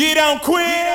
You don't quit.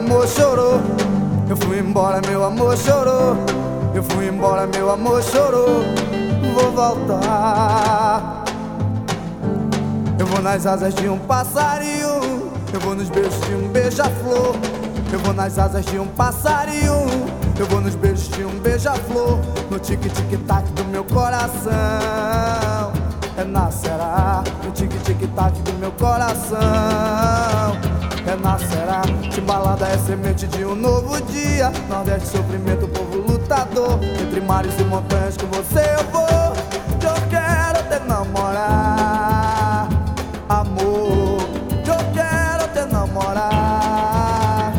Amor chorou. Eu fui embora, meu amor chorou. Eu fui embora, meu amor chorou. Vou voltar. Eu vou nas asas de um passarinho. Eu vou nos beijos de um beija-flor. Eu vou nas asas de um passarinho. Eu vou nos beijos de um beija-flor. No tic-tic-tac do meu coração. Renascerá no tic-tic-tac do meu coração. Renascerá, timbalada é semente de um novo dia. Nordeste, sofrimento, povo lutador. Entre mares e montanhas com você eu vou. Eu quero te namorar, amor. Eu quero te namorar,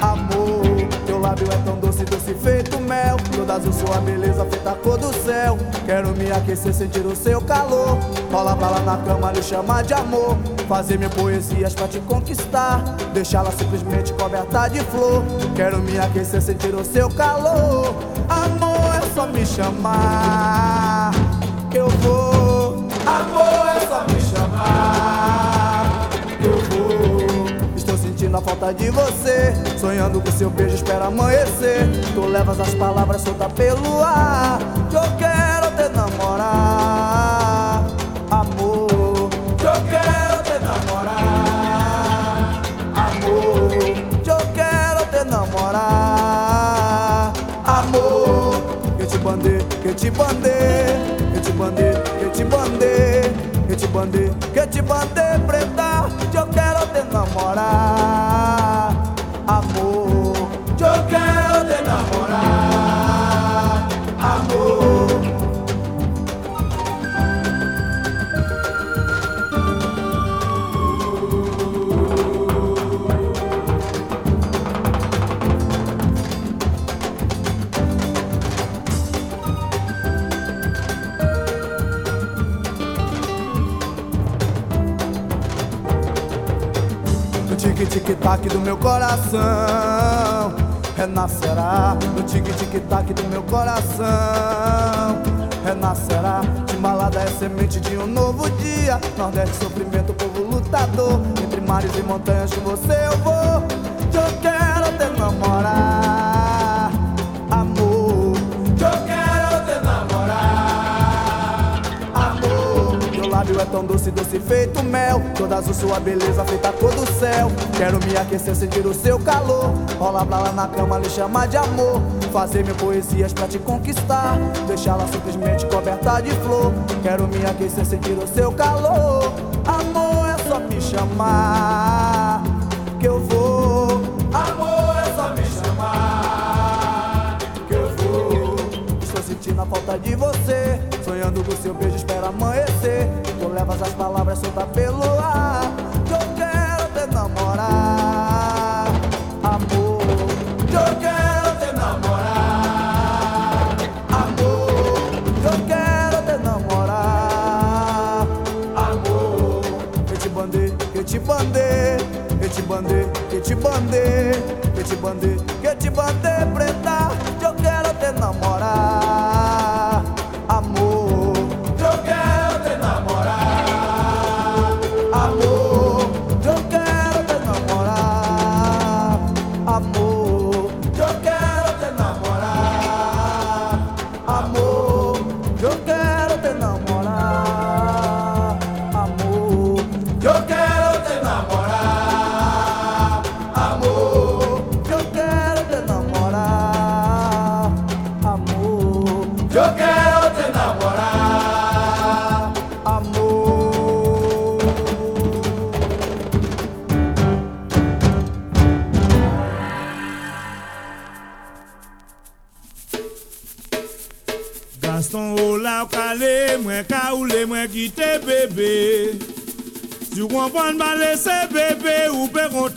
amor. Teu lábio é tão doce, doce feito mel. Toda azul sua beleza feita a cor do céu. Quero me aquecer, sentir o seu calor. Rola lá na cama, lhe chamar de amor. Fazer mil poesias pra te conquistar. Deixá-la simplesmente coberta de flor. Quero me aquecer, sentir o seu calor. Amor, é só me chamar. Eu vou. Amor, é só me chamar. Eu vou. Estou sentindo a falta de você. Sonhando com seu beijo, espera amanhecer. Tu levas as palavras soltas pelo ar. Que eu quero te bandei, que te bandei, que te bandei, que te bandei, que te bandei, preta. Que eu quero te namorar, tic-tic-tac do meu coração Renascerá no tic-tic-tac do meu coração renascerá. Timbalada é semente de um novo dia. Nordeste, sofrimento, povo lutador. Entre mares e montanhas com você eu vou. Tão doce, doce feito mel. Toda azul sua beleza feita cor do céu. Quero me aquecer, sentir o seu calor. Rola pra lá na cama, lhe chamar de amor. Fazer mil poesias pra te conquistar. Deixá-la simplesmente coberta de flor. Quero me aquecer, sentir o seu calor. Amor, é só me chamar. Que eu vou. Amor, é só me chamar. Que eu vou. Estou sentindo a falta de você. Sonhando com seu beijo, espero amanhecer. Tu levas as palavras soltas pelo ar. Que eu quero te namorar. Amor, que eu quero te namorar. Amor, que eu quero te namorar. Amor, que te bandei, que te bandei. Que te bandei, que te bandei. Que te bandei, que te bandei,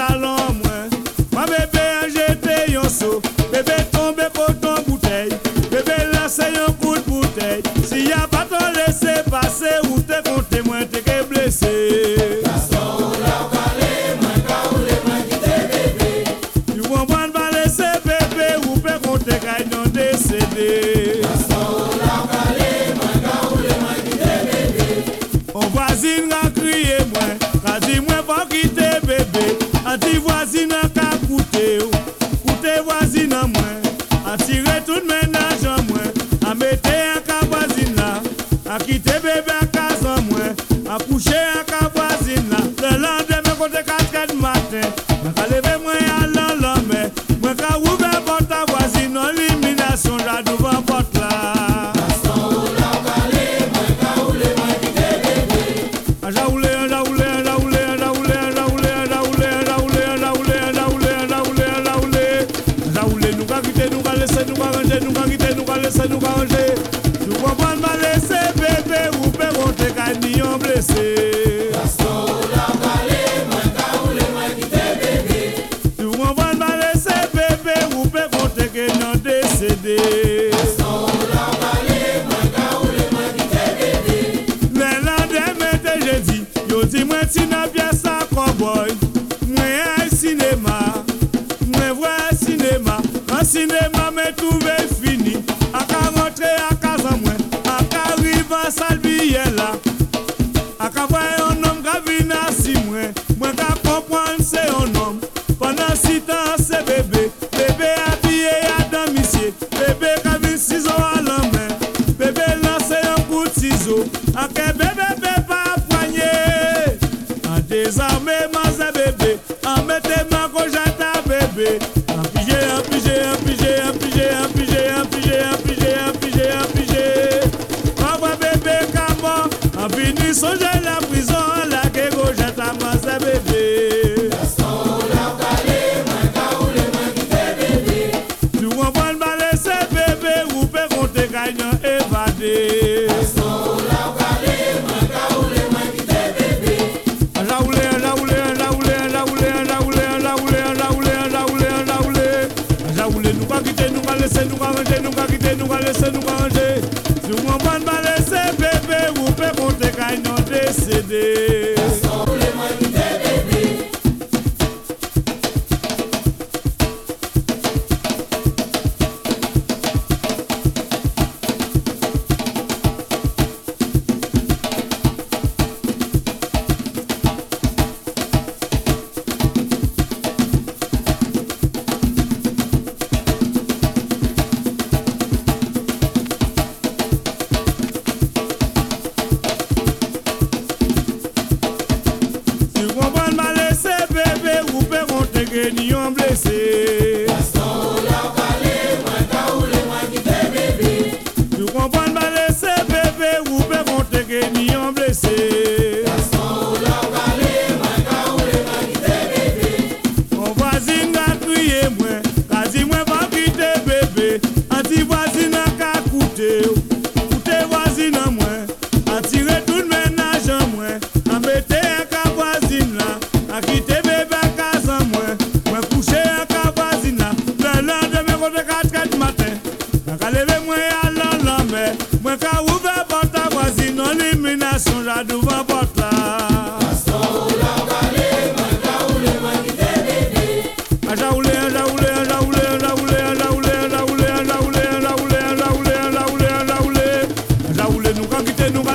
hasta lo Sinema me touve fini. A ka rentre a kazan mwen. A ka rive riva salbiye la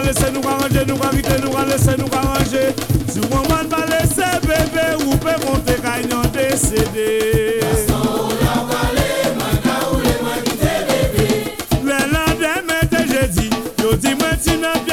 laissez-nous arranger, nous inviter, nous nous arranger. Si vous m'en pas laisser bébé, vous pouvez monter gagnant décédé. Le lendemain de jeudi, yo dis moi tu n'as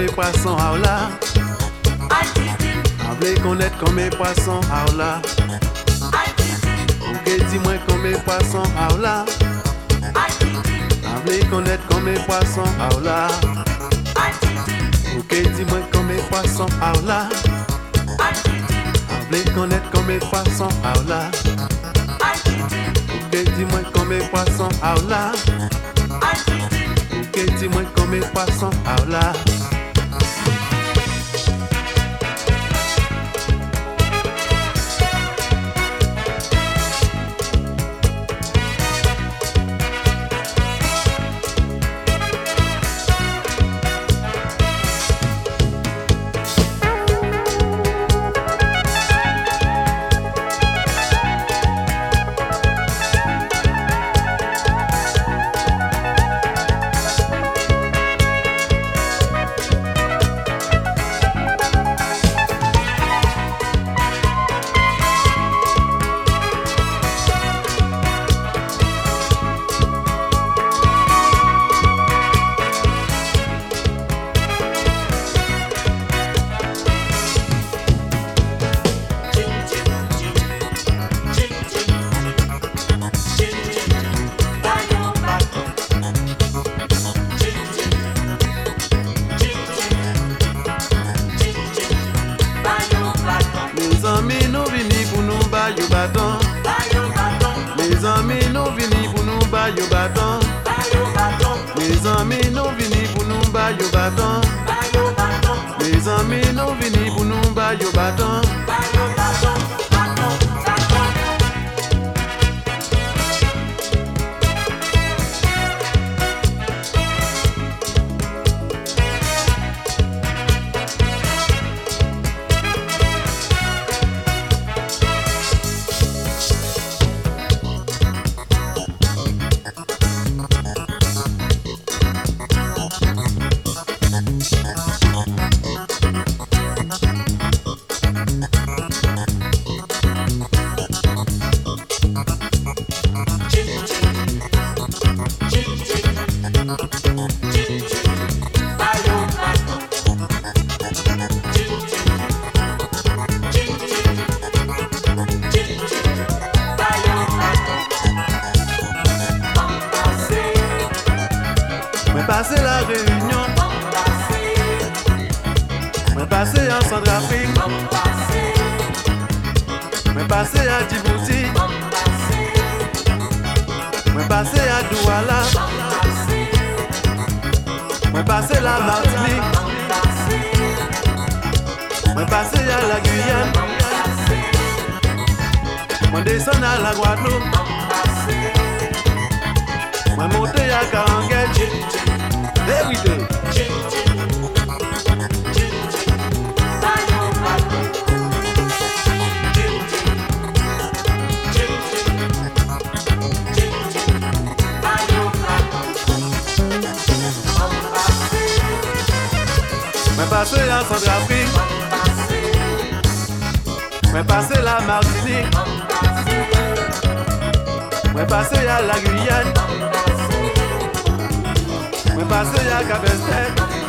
kome pwason a ou la A vle konet kome pwason a ou la Ou ke di mwen kome pwason a ou la A vle konet kome pwason a ou la Ou ke di mwen kome pwason a ou la A vle konet kome pwason a ou la Ou ke di mwen pwason la ke di mwen pwason la passé à Djibouti, moi passé à Douala, moi passé à la Martinique, moi passé à la Guyane, moi descend à la Guadeloupe, moi monté à Carangueil, every. pase la Centrafrique Mwen pase la Martinique. Mwen pase la Guyane. Mwen pase la Kabestek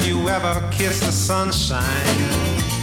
Have you ever kissed the sunshine?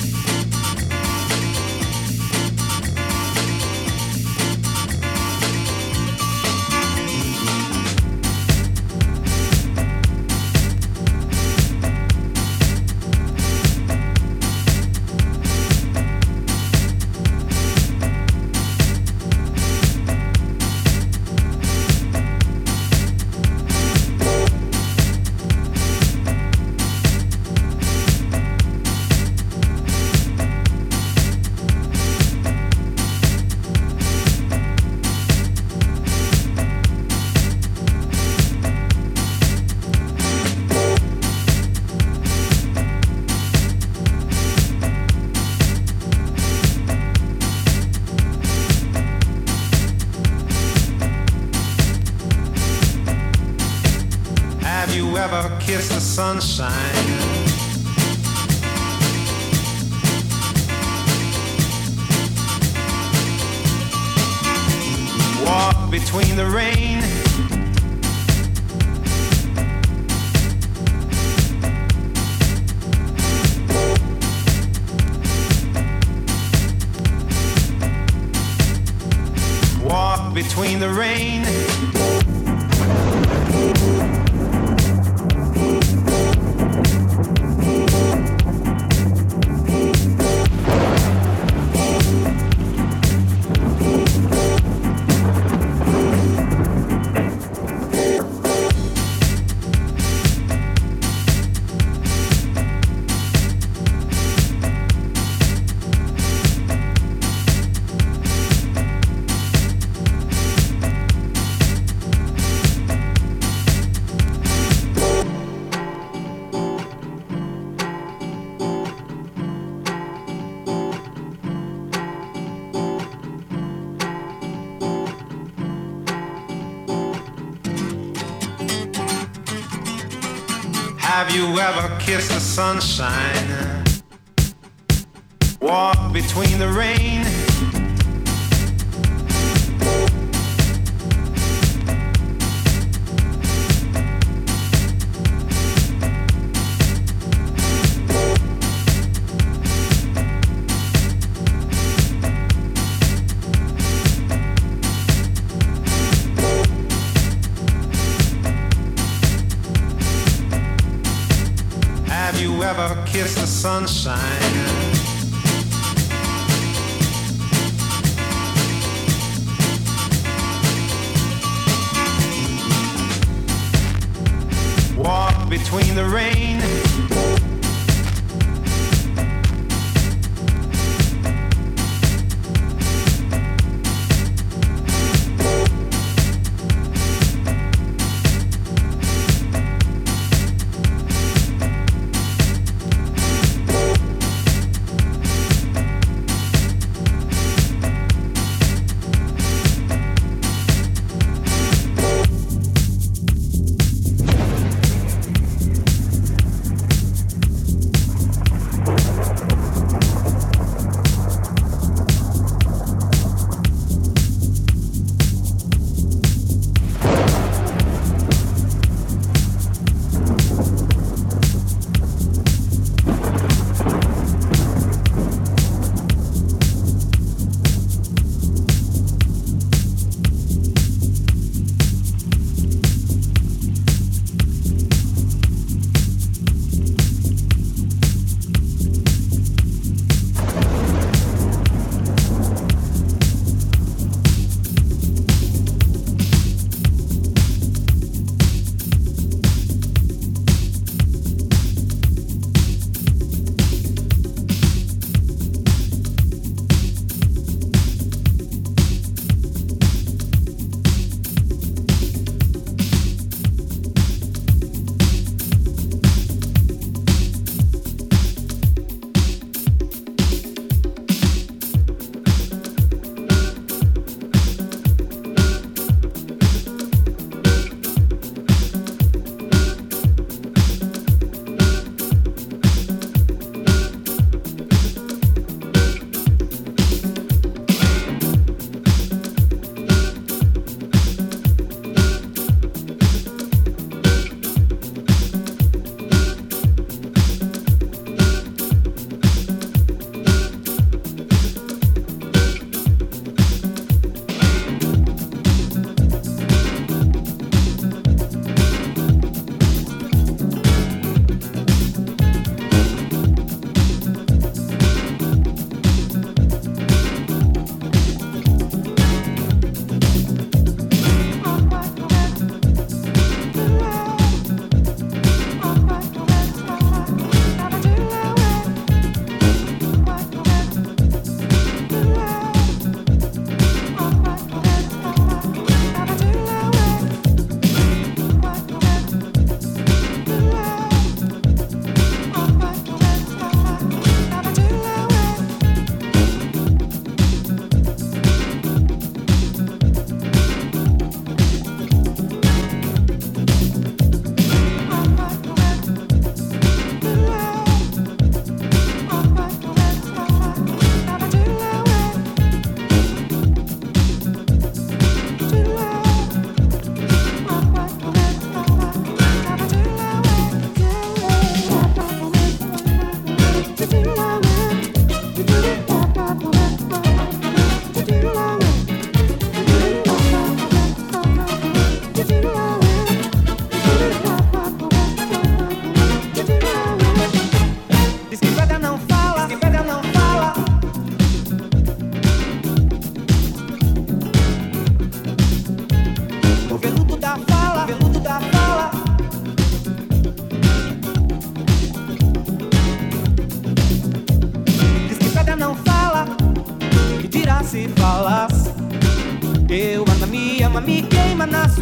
Kiss the sunshine. Walk between the rain. Kiss the sunshine. Walk between the rain.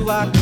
black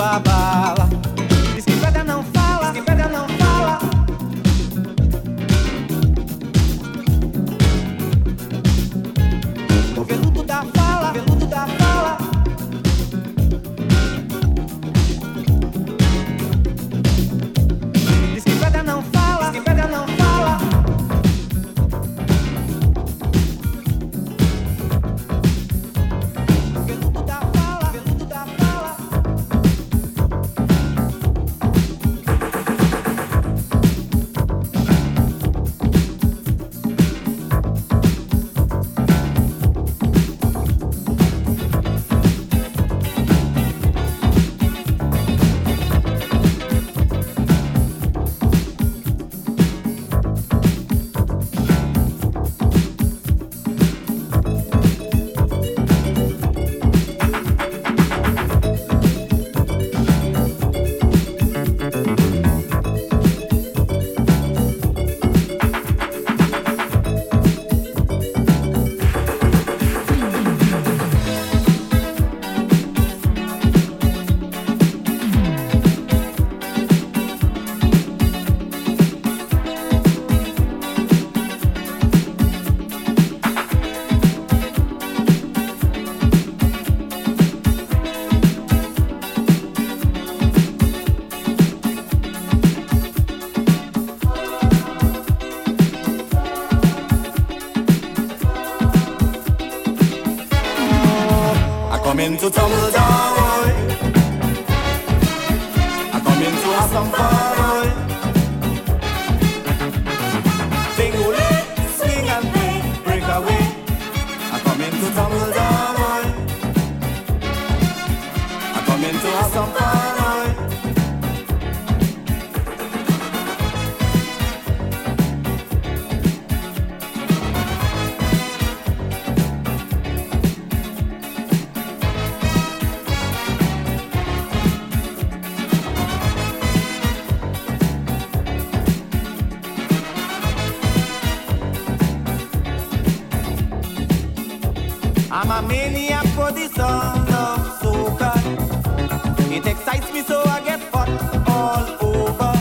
abala 走 Maniac for the sound of soca. It excites me so I get fucked all over.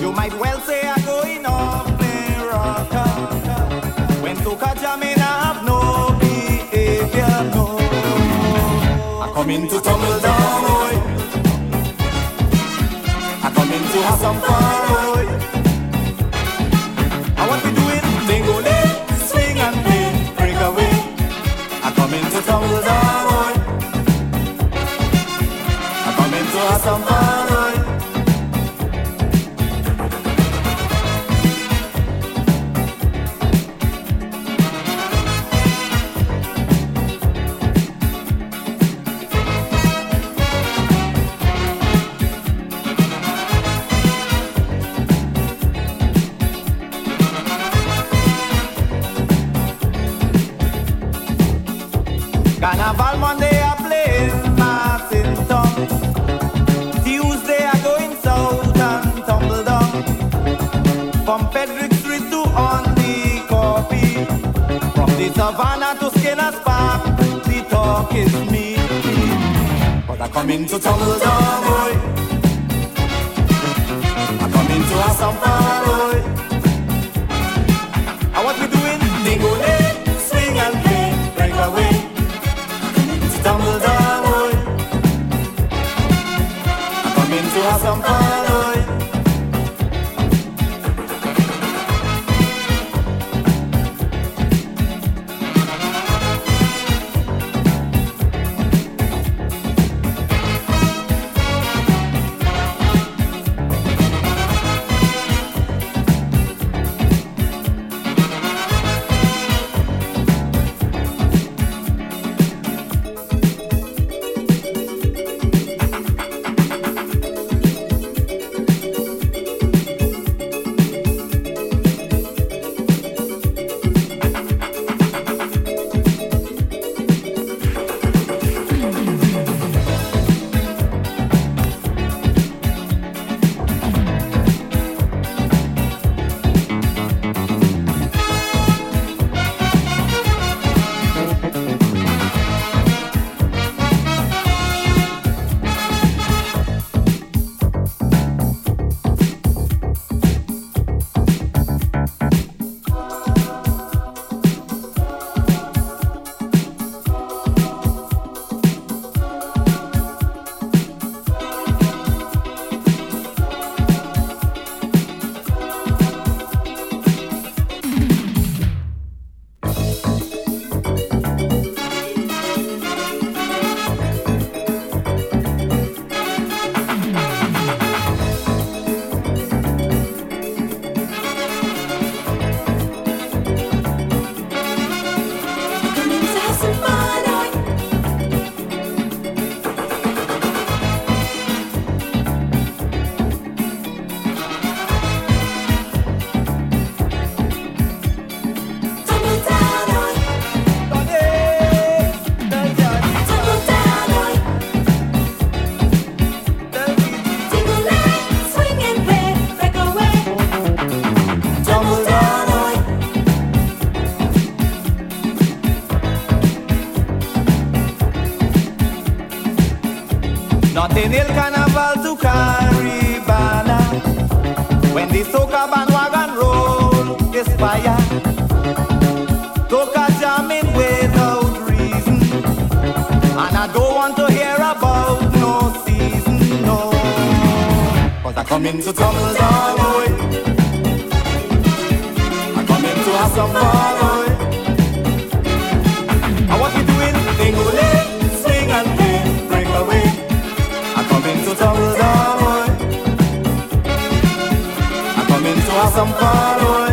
You might well say I'm going off the rocker. When soca jamming, I have no behavior, no. I come in to tumble down. coming to trouble, boy. I'm coming to have some fun, boy. I want you doing thing with swing and play, break away. I'm coming to trouble, boy. I'm coming to have some fun, boy.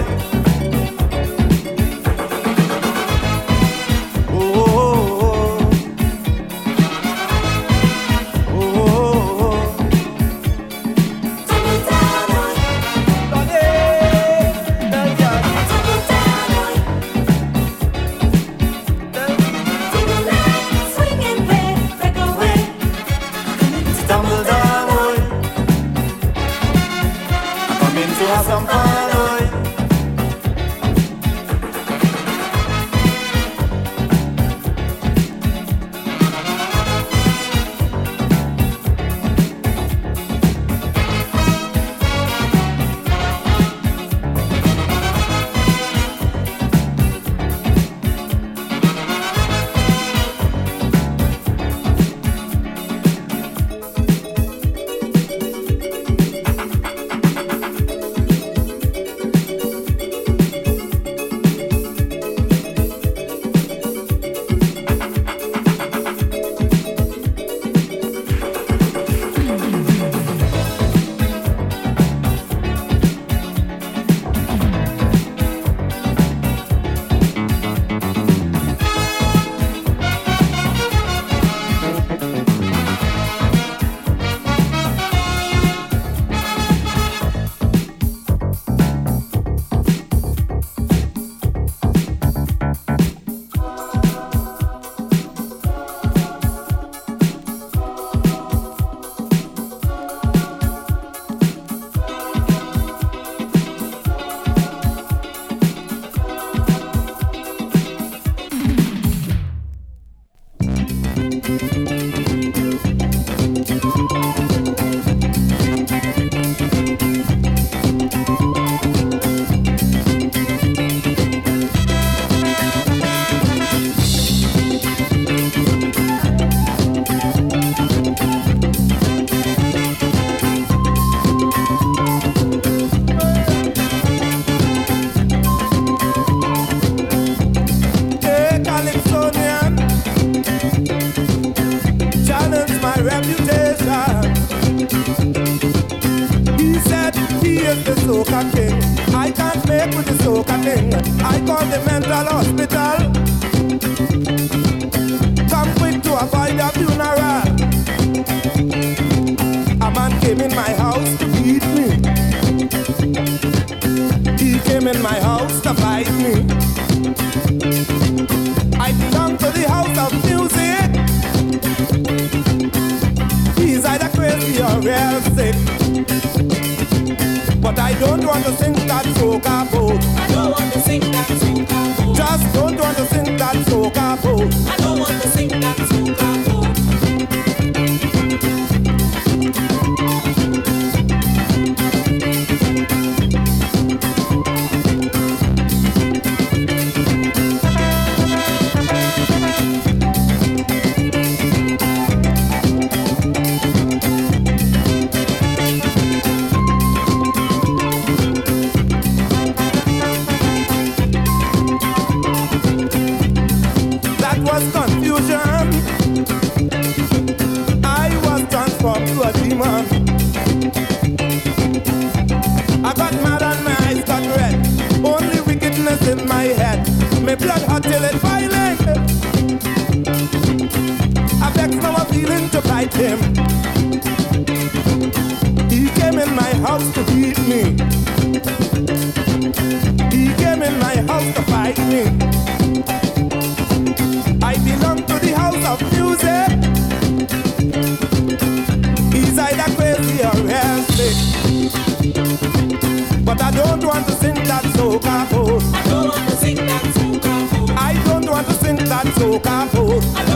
soca folk. I don't want to sing that soca folk. I don't want to sing that soca folk.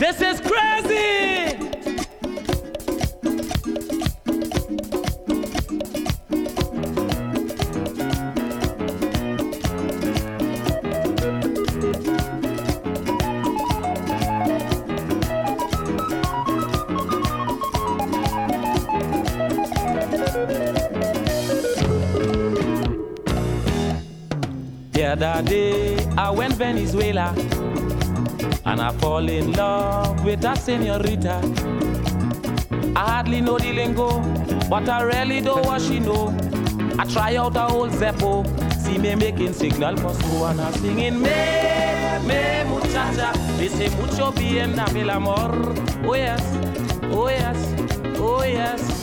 This is crazy! The other day I went Venezuela and I fall in love with a senorita. I hardly know the lingo, but I really know what she know. I try out a whole Zeppo, see me making signal for school and I'm singing me, me muchacha, dice mucho bien el amor. Oh yes, oh yes, oh yes,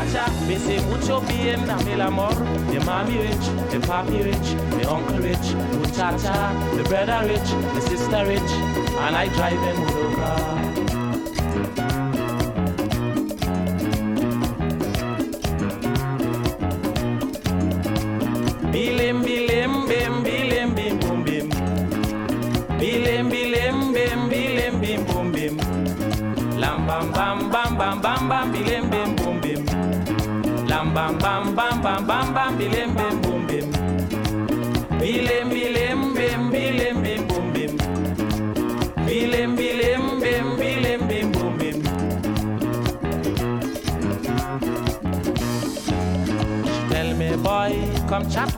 Jaja, me say put your BM na me l'amor. the mommy rich, the papi rich, the uncle rich, muchacha, me brother rich, the sister rich, and I driving with a car.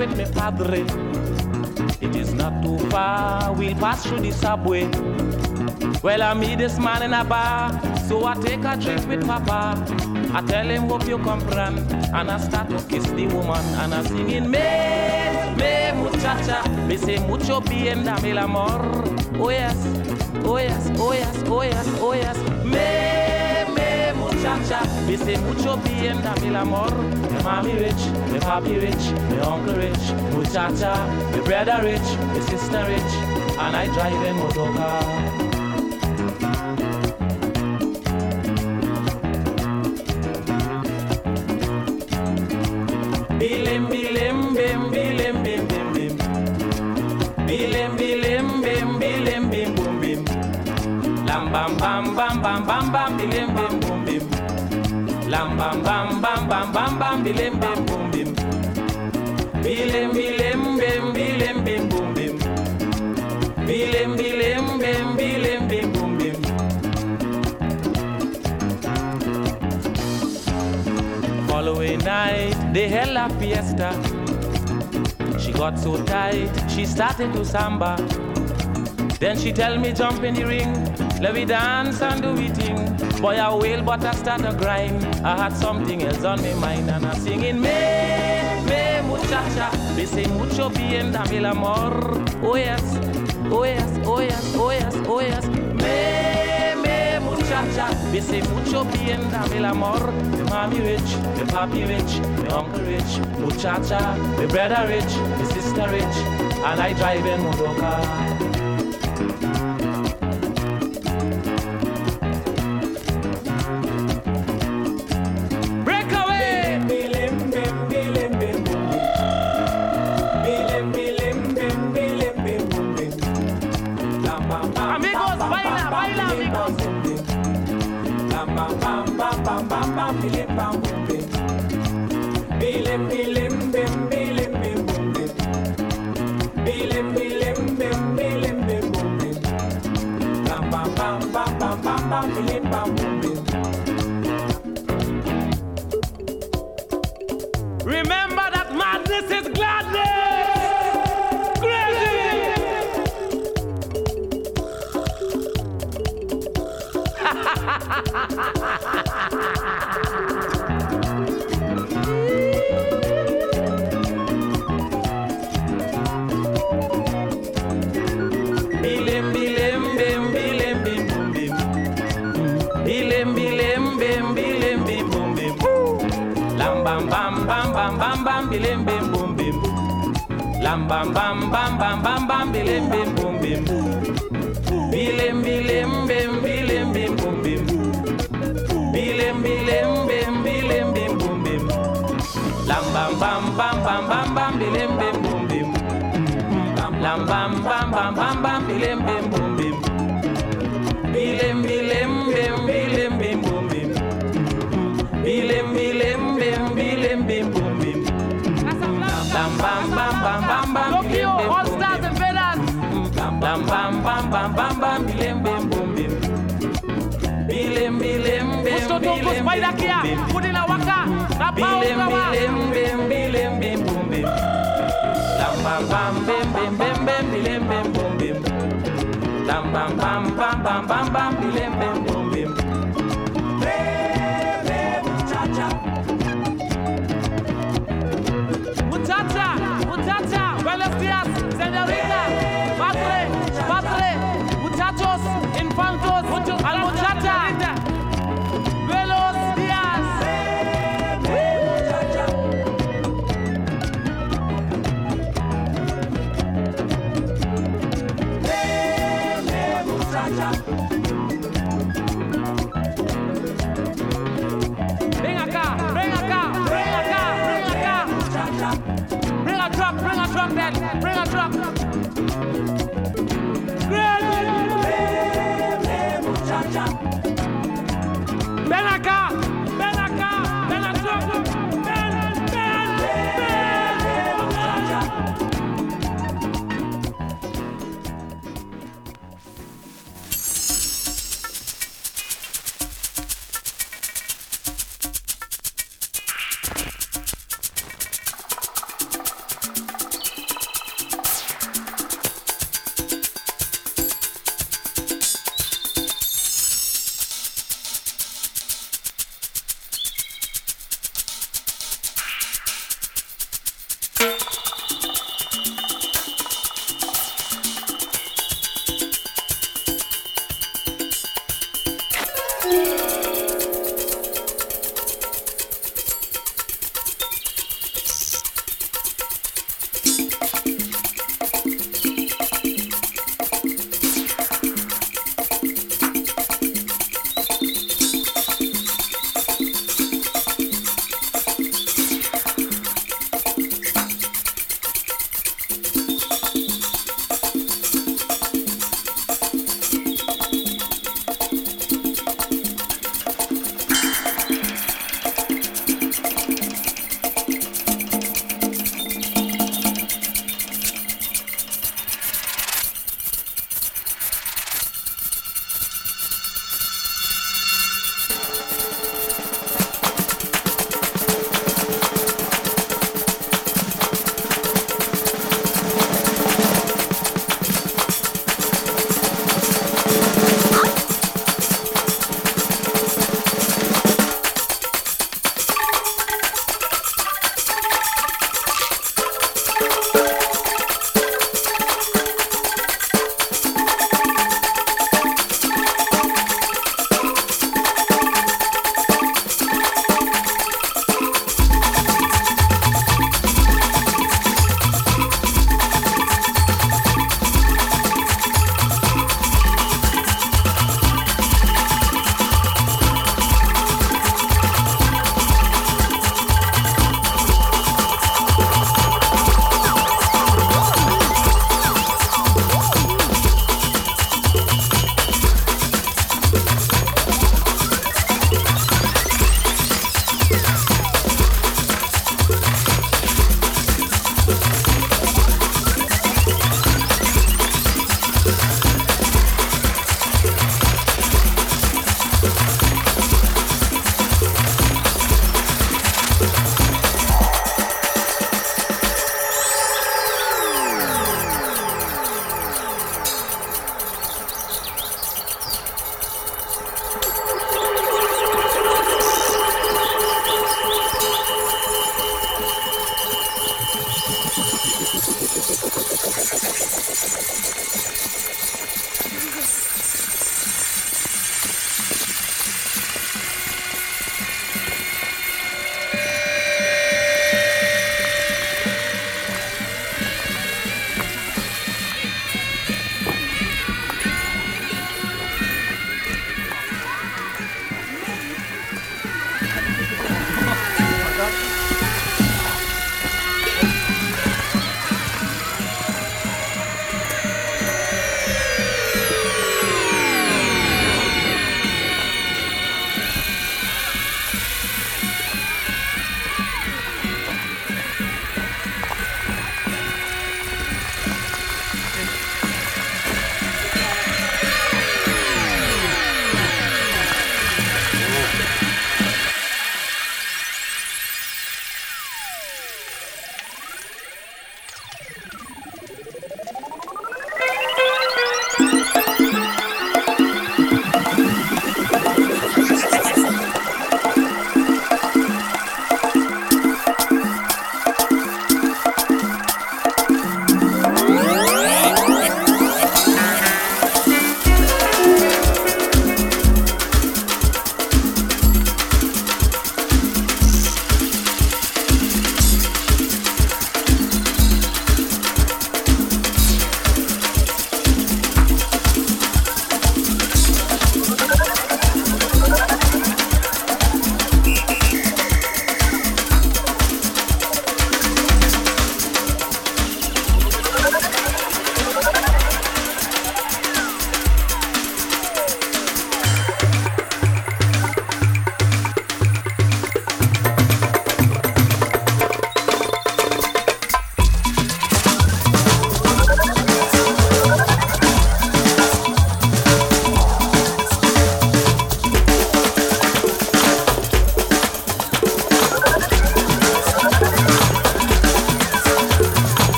With me, padre. It is not too far, we'll pass through the subway. Well, I meet this man in a bar, so I take a drink with papa. I tell him, hope you comprehend, and I start to kiss the woman, and I singing, me, me, muchacha, me say mucho bien, dame el amor. Oh yes, oh yes, oh yes, oh yes, oh yes, me, me, muchacha, me say mucho bien, dame el amor. My mommy rich, my papi rich, my uncle rich, muchacha, my brother rich, my sister rich, and I drive in motor car. Bim bilim bim bum bim. Following night, they held a fiesta. She got so tight, she started to samba. Then she tell me jump in the ring, let me dance and do it thing. Boy I wail but I start to grind. I had something else on my mind and I'm singing me, me muchacha, dice mucho bien, dame el amor. Oh yes, oh yes, oh yes. Me, me, muchacha, dice mucho bien, dame el amor. Mi mommy rich, mi papi rich, mi uncle rich, muchacha, mi brother rich, mi sister rich, and I drive in motor car. Let me live. Bam bam bam bam bam bam bilim bim bum bim. Bilim bilim bim bilim bim bum bim. Bilim bilim bim bilim bim bum bim. Lam bam bam bam bam bam bam bilim bim bum bim. Lam bam bam bam bam bam bilim bim bum bim. Bilim bilim bam bam bam bam bam bilem bem bum bem bilem bilem bem Gusto tungkus pai dakia Kudi na waka Na pau kawa Bilem bilem bilem bilem bum bem Bam bam bam bem bem bem bem bilem bem bum bem Bam bam bam bam bam bam bam bilem bem bum bem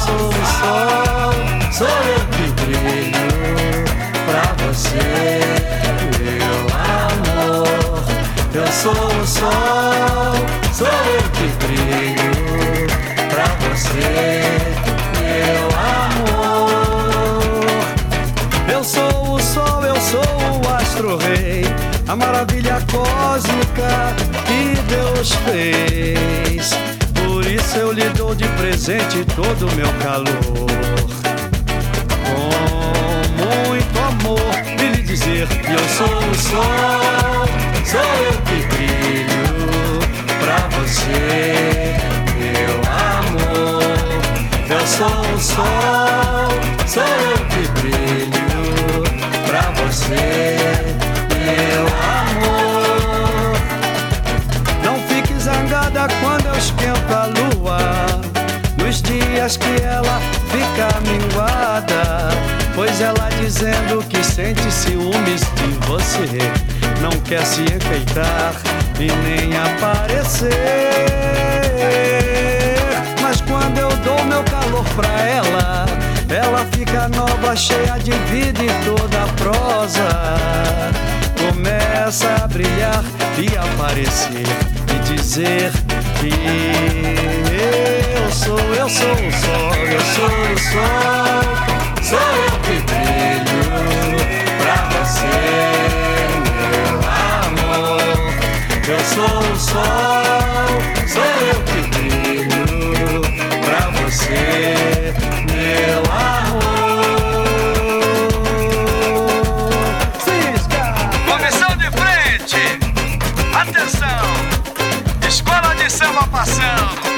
sou o sol, sou eu que brilho pra você, meu amor. Eu sou o sol, sou eu que brilho pra você, meu amor. Eu sou o sol, eu sou o astro rei, a maravilha cósmica que Deus fez essa eu lhe dou de presente todo o meu calor. Com muito amor, de lhe dizer que eu sou o sol, sou eu que brilho pra você, meu amor. Eu sou o sol, sou eu que brilho pra você, meu amor. Não fique zangada quando eu esquento a luz dias que ela fica minguada, pois ela dizendo que sente ciúmes de você, não quer se enfeitar e nem aparecer. Mas quando eu dou meu calor pra ela, ela fica nova, cheia de vida e toda prosa. Começa a brilhar e aparecer e dizer que eu sou, eu sou o sol, eu sou o sol, sou eu que brilho pra você, meu amor. Eu sou o sol, sou eu que brilho pra você, meu amor. Cisca! Comissão de frente, atenção, samba passando,